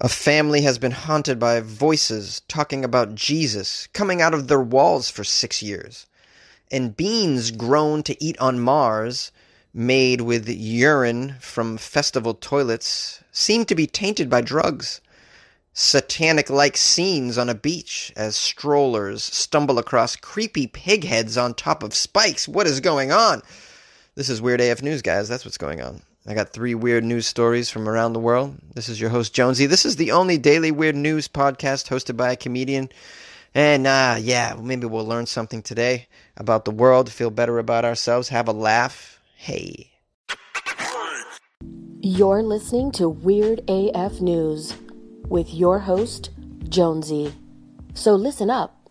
A family has been haunted by voices talking about Jesus coming out of their walls for six years. And beans grown to eat on Mars, made with urine from festival toilets, seem to be tainted by drugs. Satanic like scenes on a beach as strollers stumble across creepy pig heads on top of spikes. What is going on? This is Weird AF News, guys. That's what's going on. I got three weird news stories from around the world. This is your host, Jonesy. This is the only daily weird news podcast hosted by a comedian. And uh, yeah, maybe we'll learn something today about the world, feel better about ourselves, have a laugh. Hey. You're listening to Weird AF News with your host, Jonesy. So listen up.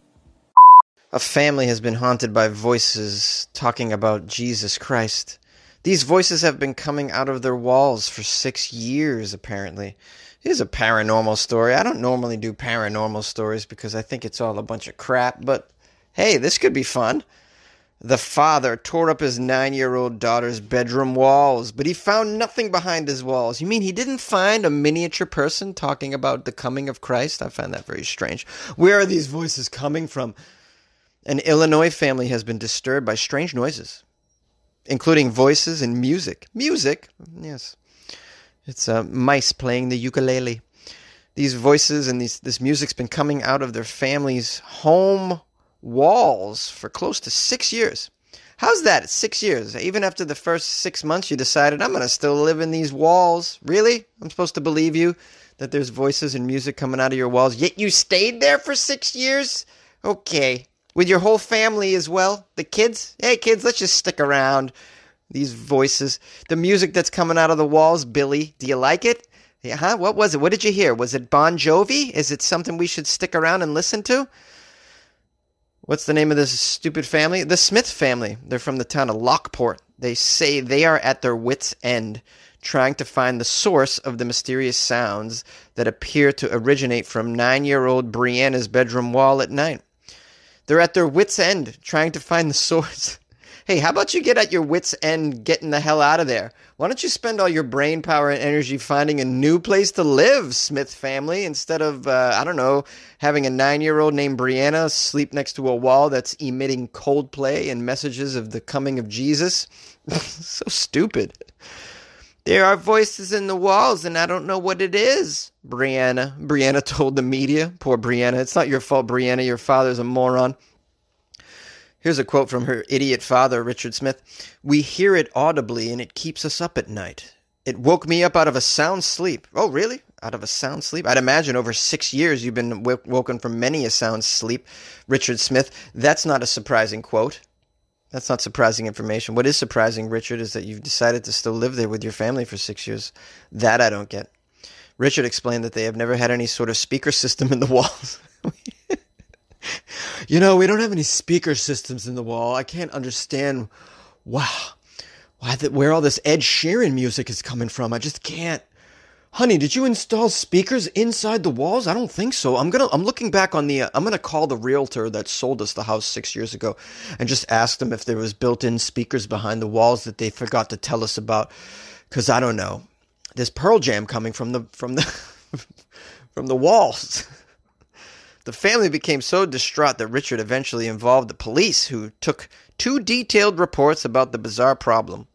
A family has been haunted by voices talking about Jesus Christ. These voices have been coming out of their walls for six years, apparently. Here's a paranormal story. I don't normally do paranormal stories because I think it's all a bunch of crap, but hey, this could be fun. The father tore up his nine year old daughter's bedroom walls, but he found nothing behind his walls. You mean he didn't find a miniature person talking about the coming of Christ? I find that very strange. Where are these voices coming from? An Illinois family has been disturbed by strange noises including voices and music. Music, yes. It's uh, mice playing the ukulele. These voices and these, this music's been coming out of their family's home walls for close to six years. How's that? Six years. Even after the first six months, you decided, I'm going to still live in these walls. Really? I'm supposed to believe you that there's voices and music coming out of your walls, yet you stayed there for six years? Okay with your whole family as well. The kids, hey kids, let's just stick around. These voices, the music that's coming out of the walls, Billy, do you like it? Yeah, huh? What was it? What did you hear? Was it Bon Jovi? Is it something we should stick around and listen to? What's the name of this stupid family? The Smith family. They're from the town of Lockport. They say they are at their wits' end trying to find the source of the mysterious sounds that appear to originate from nine year old Brianna's bedroom wall at night. They're at their wits' end trying to find the source. hey, how about you get at your wits' end getting the hell out of there? Why don't you spend all your brain power and energy finding a new place to live, Smith family, instead of, uh, I don't know, having a nine year old named Brianna sleep next to a wall that's emitting Coldplay and messages of the coming of Jesus? so stupid. There are voices in the walls, and I don't know what it is. Brianna. Brianna told the media. Poor Brianna. It's not your fault, Brianna. Your father's a moron. Here's a quote from her idiot father, Richard Smith. We hear it audibly, and it keeps us up at night. It woke me up out of a sound sleep. Oh, really? Out of a sound sleep? I'd imagine over six years you've been w- woken from many a sound sleep, Richard Smith. That's not a surprising quote. That's not surprising information. What is surprising, Richard, is that you've decided to still live there with your family for six years. That I don't get. Richard explained that they have never had any sort of speaker system in the walls. you know, we don't have any speaker systems in the wall. I can't understand. Wow, why the, where all this Ed Sheeran music is coming from? I just can't. Honey, did you install speakers inside the walls? I don't think so. I'm gonna. I'm looking back on the. Uh, I'm gonna call the realtor that sold us the house six years ago, and just ask them if there was built-in speakers behind the walls that they forgot to tell us about. Cause I don't know. There's Pearl Jam coming from the from the from the walls. The family became so distraught that Richard eventually involved the police, who took two detailed reports about the bizarre problem.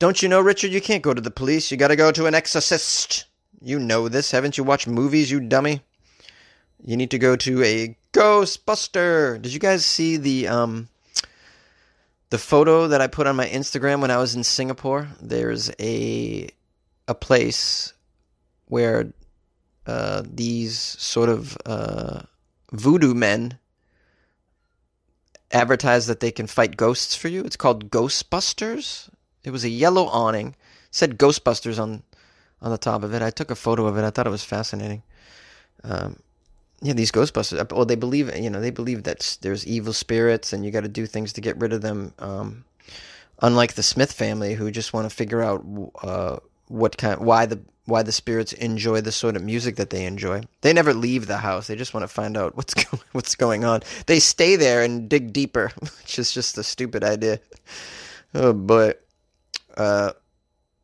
Don't you know, Richard, you can't go to the police. You gotta go to an exorcist. You know this. Haven't you watched movies, you dummy? You need to go to a Ghostbuster. Did you guys see the um the photo that I put on my Instagram when I was in Singapore? There's a a place where uh, these sort of uh, voodoo men advertise that they can fight ghosts for you. It's called Ghostbusters. It was a yellow awning. It said Ghostbusters on on the top of it. I took a photo of it. I thought it was fascinating. Um, yeah, these Ghostbusters. Uh, well, they believe you know they believe that there's evil spirits and you got to do things to get rid of them. Um, unlike the Smith family, who just want to figure out uh, what kind, why the why the spirits enjoy the sort of music that they enjoy. They never leave the house. They just want to find out what's go- what's going on. They stay there and dig deeper, which is just a stupid idea. Oh. Uh,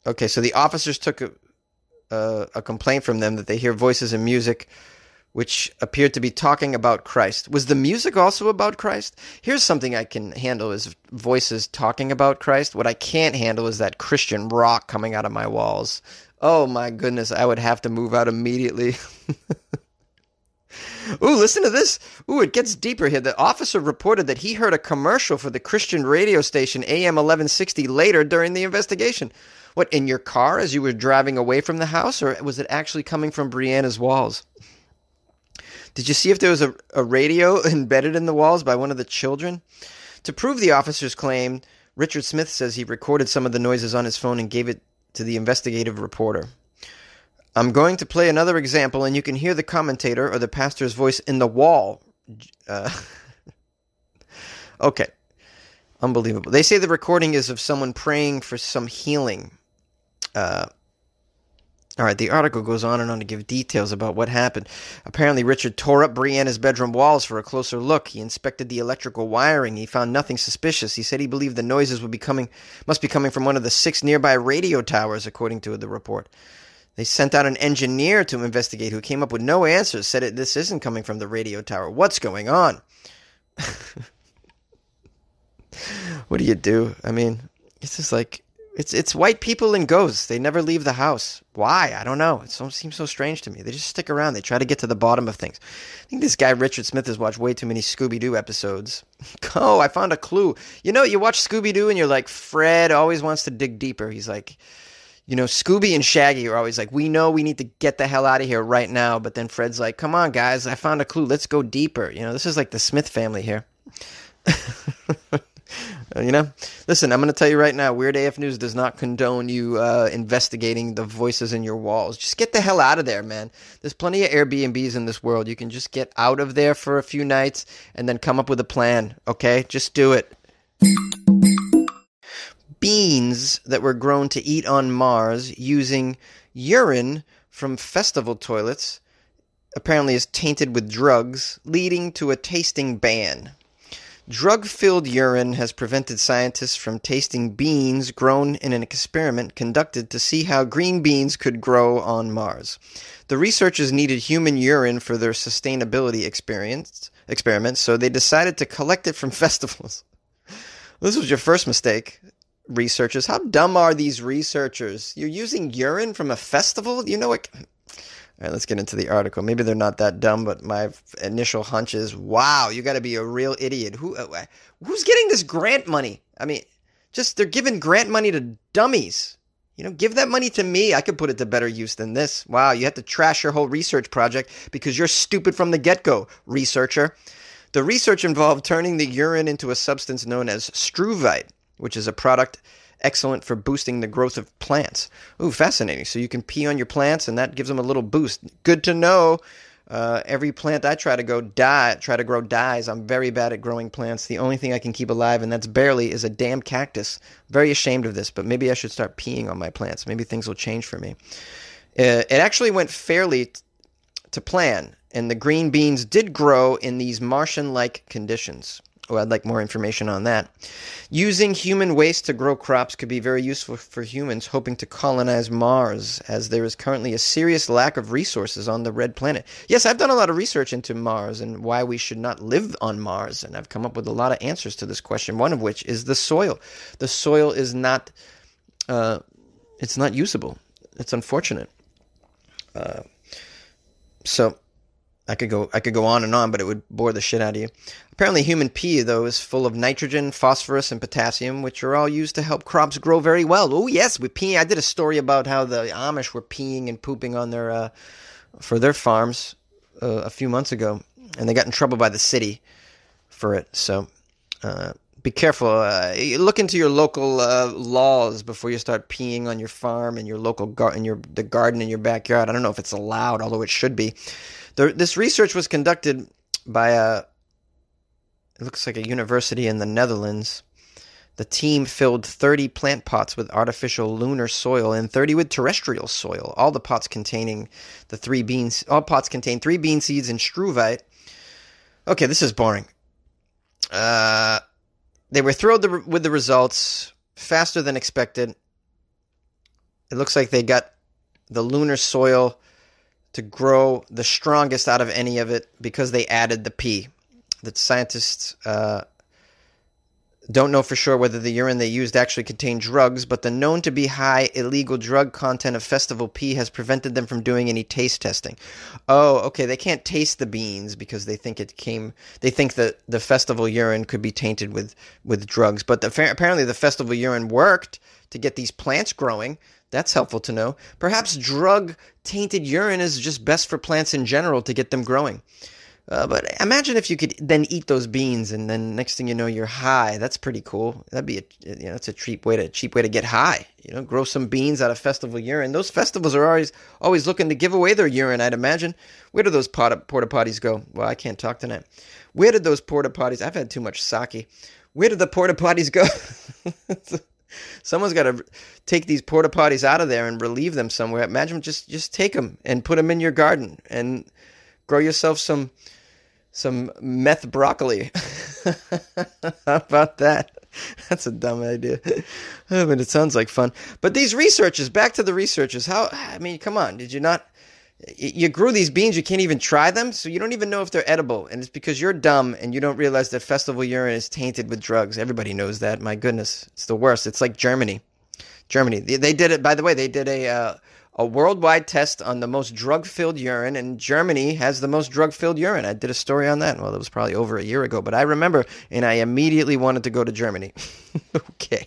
okay, so the officers took uh, a complaint from them that they hear voices and music which appeared to be talking about Christ. Was the music also about Christ? Here's something I can handle is voices talking about Christ. What I can't handle is that Christian rock coming out of my walls. Oh my goodness, I would have to move out immediately. Ooh, listen to this. Ooh, it gets deeper here. The officer reported that he heard a commercial for the Christian radio station AM 1160 later during the investigation. What, in your car as you were driving away from the house, or was it actually coming from Brianna's walls? Did you see if there was a, a radio embedded in the walls by one of the children? To prove the officer's claim, Richard Smith says he recorded some of the noises on his phone and gave it to the investigative reporter. I'm going to play another example, and you can hear the commentator or the pastor's voice in the wall. Uh, okay. Unbelievable. They say the recording is of someone praying for some healing. Uh, all right, the article goes on and on to give details about what happened. Apparently, Richard tore up Brianna's bedroom walls for a closer look. He inspected the electrical wiring. He found nothing suspicious. He said he believed the noises would be coming, must be coming from one of the six nearby radio towers, according to the report. They sent out an engineer to investigate who came up with no answers, said it, this isn't coming from the radio tower. What's going on? what do you do? I mean, it's just like it's it's white people and ghosts. They never leave the house. Why? I don't know. It so, seems so strange to me. They just stick around. They try to get to the bottom of things. I think this guy Richard Smith has watched way too many Scooby Doo episodes. oh, I found a clue. You know, you watch Scooby Doo and you're like, Fred always wants to dig deeper. He's like, you know, Scooby and Shaggy are always like, we know we need to get the hell out of here right now. But then Fred's like, come on, guys, I found a clue. Let's go deeper. You know, this is like the Smith family here. You know, listen, I'm going to tell you right now Weird AF News does not condone you uh, investigating the voices in your walls. Just get the hell out of there, man. There's plenty of Airbnbs in this world. You can just get out of there for a few nights and then come up with a plan, okay? Just do it. Beans that were grown to eat on Mars using urine from festival toilets apparently is tainted with drugs, leading to a tasting ban. Drug filled urine has prevented scientists from tasting beans grown in an experiment conducted to see how green beans could grow on Mars. The researchers needed human urine for their sustainability experiments, so they decided to collect it from festivals. this was your first mistake, researchers. How dumb are these researchers? You're using urine from a festival? You know what? All right, let's get into the article. Maybe they're not that dumb, but my initial hunch is, wow, you got to be a real idiot. Who, uh, who's getting this grant money? I mean, just they're giving grant money to dummies. You know, give that money to me. I could put it to better use than this. Wow, you have to trash your whole research project because you're stupid from the get go, researcher. The research involved turning the urine into a substance known as struvite, which is a product excellent for boosting the growth of plants. Ooh, fascinating. So you can pee on your plants and that gives them a little boost. Good to know. Uh, every plant I try to go die, try to grow dies. I'm very bad at growing plants. The only thing I can keep alive, and that's barely, is a damn cactus. Very ashamed of this, but maybe I should start peeing on my plants. Maybe things will change for me. Uh, it actually went fairly t- to plan, and the green beans did grow in these Martian-like conditions. Oh, I'd like more information on that. Using human waste to grow crops could be very useful for humans hoping to colonize Mars, as there is currently a serious lack of resources on the red planet. Yes, I've done a lot of research into Mars and why we should not live on Mars, and I've come up with a lot of answers to this question. One of which is the soil. The soil is not, uh, it's not usable. It's unfortunate. Uh, so I could go I could go on and on, but it would bore the shit out of you. Apparently, human pee though is full of nitrogen, phosphorus, and potassium, which are all used to help crops grow very well. Oh yes, we pee. I did a story about how the Amish were peeing and pooping on their uh, for their farms uh, a few months ago, and they got in trouble by the city for it. So. Uh, be careful. Uh, look into your local uh, laws before you start peeing on your farm and your local garden, your the garden in your backyard. I don't know if it's allowed, although it should be. The, this research was conducted by a, it looks like a university in the Netherlands. The team filled 30 plant pots with artificial lunar soil and 30 with terrestrial soil. All the pots containing the three beans, all pots contain three bean seeds and struvite. Okay, this is boring. Uh, they were thrilled with the results faster than expected. It looks like they got the lunar soil to grow the strongest out of any of it because they added the P. That scientists uh, don't know for sure whether the urine they used actually contained drugs, but the known to be high illegal drug content of Festival P has prevented them from doing any taste testing. Oh, okay, they can't taste the beans because they think it came. They think that the festival urine could be tainted with with drugs, but the, apparently the festival urine worked to get these plants growing. That's helpful to know. Perhaps drug tainted urine is just best for plants in general to get them growing. Uh, but imagine if you could then eat those beans, and then next thing you know, you're high. That's pretty cool. That'd be a you know, that's a cheap way to cheap way to get high. You know, grow some beans out of festival urine. Those festivals are always always looking to give away their urine. I'd imagine. Where do those porta, porta potties go? Well, I can't talk tonight. Where did those porta potties? I've had too much sake. Where did the porta potties go? Someone's got to take these porta potties out of there and relieve them somewhere. Imagine just just take them and put them in your garden and grow yourself some some meth broccoli. How about that? That's a dumb idea. Mean, it sounds like fun. But these researchers, back to the researchers. How? I mean, come on. Did you not? You grew these beans. You can't even try them, so you don't even know if they're edible. And it's because you're dumb and you don't realize that festival urine is tainted with drugs. Everybody knows that. My goodness, it's the worst. It's like Germany. Germany. They, did it. By the way, they did a. Uh, a worldwide test on the most drug filled urine, and Germany has the most drug filled urine. I did a story on that. Well, it was probably over a year ago, but I remember, and I immediately wanted to go to Germany. okay.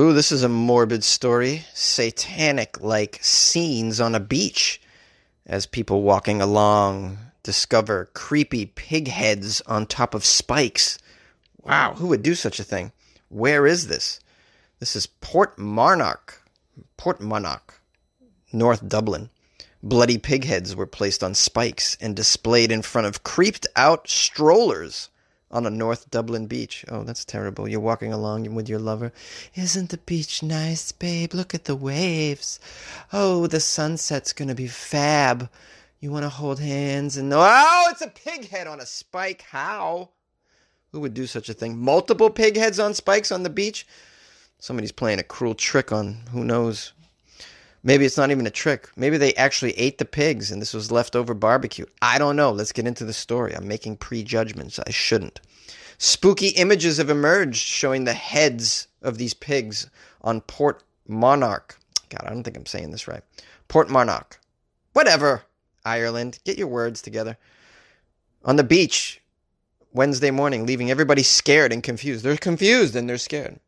Ooh, this is a morbid story. Satanic like scenes on a beach as people walking along discover creepy pig heads on top of spikes. Wow, who would do such a thing? Where is this? This is. Port Monarch, North Dublin. Bloody pig heads were placed on spikes and displayed in front of creeped out strollers on a North Dublin beach. Oh, that's terrible. You're walking along with your lover. Isn't the beach nice, babe? Look at the waves. Oh, the sunset's going to be fab. You want to hold hands and oh, it's a pig head on a spike. How? Who would do such a thing? Multiple pig heads on spikes on the beach? Somebody's playing a cruel trick on who knows. Maybe it's not even a trick. Maybe they actually ate the pigs and this was leftover barbecue. I don't know. Let's get into the story. I'm making prejudgments. I shouldn't. Spooky images have emerged showing the heads of these pigs on Port Monarch. God, I don't think I'm saying this right. Port Monarch. Whatever. Ireland, get your words together. On the beach Wednesday morning, leaving everybody scared and confused. They're confused and they're scared.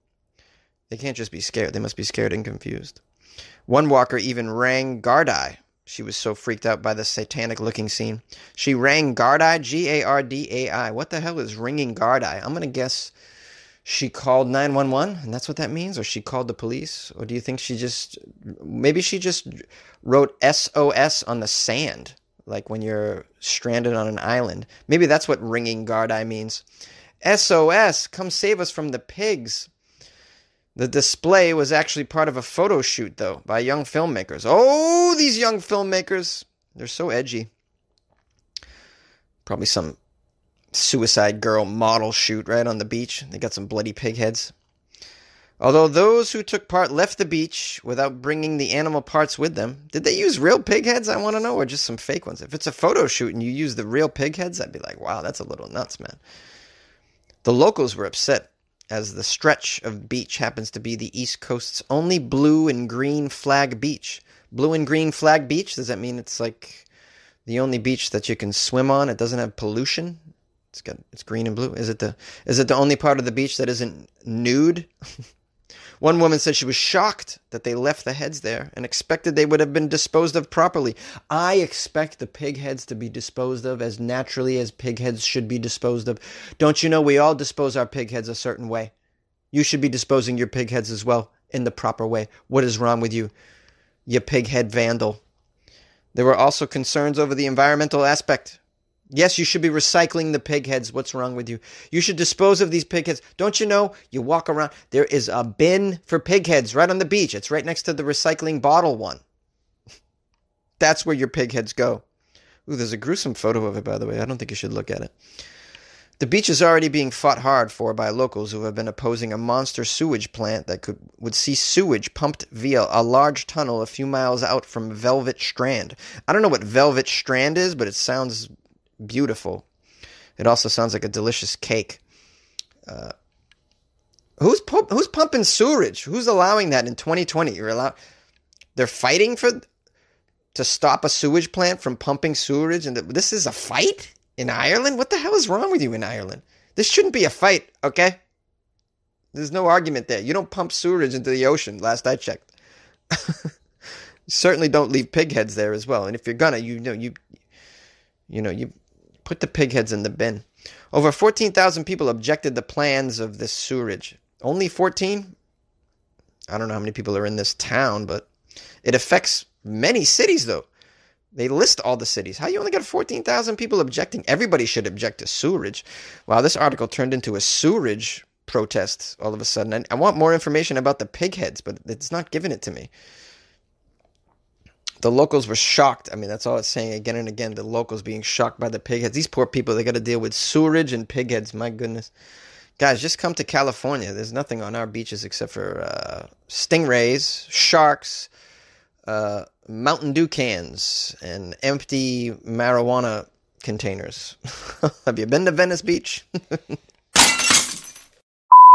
They can't just be scared, they must be scared and confused. One walker even rang Gardaí. She was so freaked out by the satanic looking scene. She rang Gardaí, G A R D A I. What the hell is ringing Gardaí? I'm going to guess she called 911 and that's what that means or she called the police or do you think she just maybe she just wrote SOS on the sand like when you're stranded on an island maybe that's what ringing Gardaí means SOS come save us from the pigs the display was actually part of a photo shoot, though, by young filmmakers. Oh, these young filmmakers! They're so edgy. Probably some suicide girl model shoot right on the beach. They got some bloody pig heads. Although those who took part left the beach without bringing the animal parts with them, did they use real pig heads? I want to know, or just some fake ones? If it's a photo shoot and you use the real pig heads, I'd be like, wow, that's a little nuts, man. The locals were upset as the stretch of beach happens to be the East Coast's only blue and green flag beach. Blue and green flag beach, does that mean it's like the only beach that you can swim on? It doesn't have pollution? It's got it's green and blue. Is it the is it the only part of the beach that isn't nude? One woman said she was shocked that they left the heads there and expected they would have been disposed of properly. I expect the pig heads to be disposed of as naturally as pig heads should be disposed of. Don't you know we all dispose our pig heads a certain way? You should be disposing your pig heads as well in the proper way. What is wrong with you, you pighead vandal? There were also concerns over the environmental aspect. Yes, you should be recycling the pig heads. What's wrong with you? You should dispose of these pig heads. Don't you know? You walk around, there is a bin for pig heads right on the beach. It's right next to the recycling bottle one. That's where your pig heads go. Ooh, there's a gruesome photo of it, by the way. I don't think you should look at it. The beach is already being fought hard for by locals who have been opposing a monster sewage plant that could would see sewage pumped via a large tunnel a few miles out from Velvet Strand. I don't know what Velvet Strand is, but it sounds beautiful. It also sounds like a delicious cake. Uh, who's who's pumping sewage? Who's allowing that in 2020? You're allowed. They're fighting for to stop a sewage plant from pumping sewage, and this is a fight in Ireland. What the hell is wrong with you in Ireland? This shouldn't be a fight, okay? There's no argument there. You don't pump sewage into the ocean. Last I checked. certainly don't leave pig heads there as well. And if you're gonna, you know, you, you know, you Put the pig heads in the bin. Over 14,000 people objected the plans of this sewerage. Only 14? I don't know how many people are in this town, but it affects many cities, though. They list all the cities. How you only got 14,000 people objecting? Everybody should object to sewerage. Wow, this article turned into a sewerage protest all of a sudden. I, I want more information about the pig heads, but it's not giving it to me the locals were shocked. I mean, that's all it's saying again and again. The locals being shocked by the pigheads. These poor people, they got to deal with sewerage and pigheads. My goodness. Guys, just come to California. There's nothing on our beaches except for uh, stingrays, sharks, uh, Mountain Dew cans, and empty marijuana containers. Have you been to Venice Beach?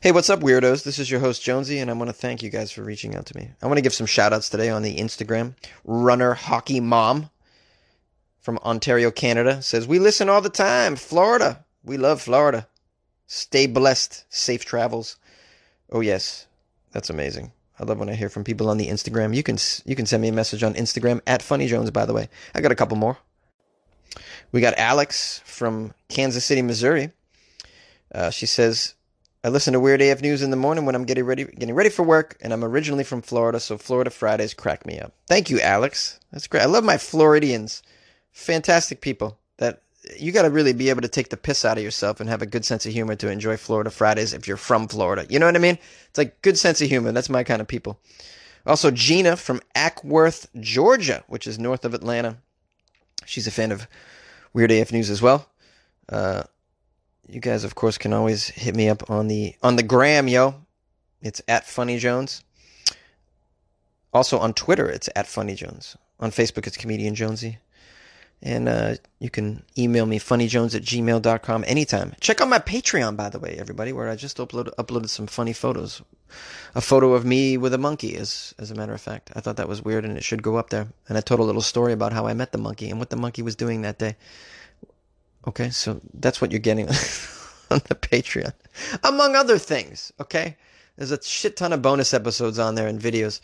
Hey, what's up, weirdos? This is your host, Jonesy, and I want to thank you guys for reaching out to me. I want to give some shout outs today on the Instagram. Runner Hockey Mom from Ontario, Canada says, We listen all the time. Florida. We love Florida. Stay blessed. Safe travels. Oh, yes. That's amazing. I love when I hear from people on the Instagram. You can you can send me a message on Instagram at Funny Jones. By the way, I got a couple more. We got Alex from Kansas City, Missouri. Uh, she says, "I listen to Weird AF News in the morning when I'm getting ready getting ready for work, and I'm originally from Florida, so Florida Fridays crack me up." Thank you, Alex. That's great. I love my Floridians fantastic people that you got to really be able to take the piss out of yourself and have a good sense of humor to enjoy Florida Fridays if you're from Florida. You know what I mean? It's like good sense of humor. That's my kind of people. Also, Gina from Acworth, Georgia, which is north of Atlanta. She's a fan of Weird AF News as well. Uh, you guys, of course, can always hit me up on the on the gram, yo. It's at Funny Jones. Also on Twitter, it's at Funny Jones. On Facebook, it's Comedian Jonesy. And uh, you can email me funnyjones at gmail.com anytime. Check out my Patreon, by the way, everybody, where I just upload, uploaded some funny photos. A photo of me with a monkey, as, as a matter of fact. I thought that was weird and it should go up there. And I told a little story about how I met the monkey and what the monkey was doing that day. Okay, so that's what you're getting on the Patreon, among other things. Okay, there's a shit ton of bonus episodes on there and videos.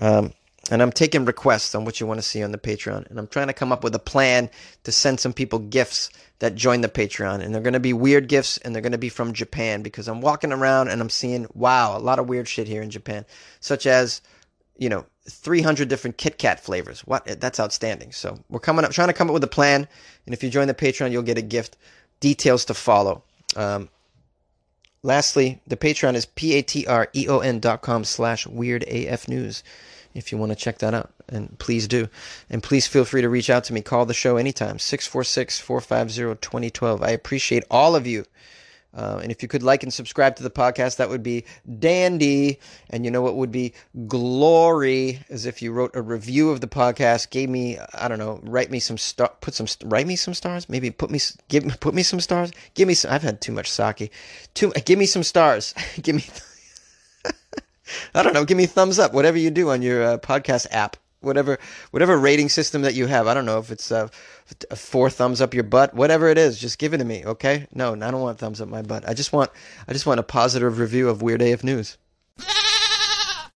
Um, and I'm taking requests on what you want to see on the Patreon. And I'm trying to come up with a plan to send some people gifts that join the Patreon. And they're going to be weird gifts and they're going to be from Japan because I'm walking around and I'm seeing, wow, a lot of weird shit here in Japan, such as, you know, 300 different Kit Kat flavors. What? That's outstanding. So we're coming up, trying to come up with a plan. And if you join the Patreon, you'll get a gift. Details to follow. Um, lastly, the Patreon is p-a-t-r-e-o-n dot com slash weird AF news if you want to check that out. And please do. And please feel free to reach out to me. Call the show anytime, 646 450 2012. I appreciate all of you. Uh, and if you could like and subscribe to the podcast, that would be dandy. And you know what would be glory is if you wrote a review of the podcast, gave me, I don't know, write me some star, put some, write me some stars, maybe put me, give, put me some stars, give me some. I've had too much sake. Too, give me some stars, give me. I don't know. Give me thumbs up, whatever you do on your uh, podcast app, whatever whatever rating system that you have. I don't know if it's uh, four thumbs up your butt, whatever it is. Just give it to me, okay? No, I don't want thumbs up my butt. I just want I just want a positive review of Weird AF News.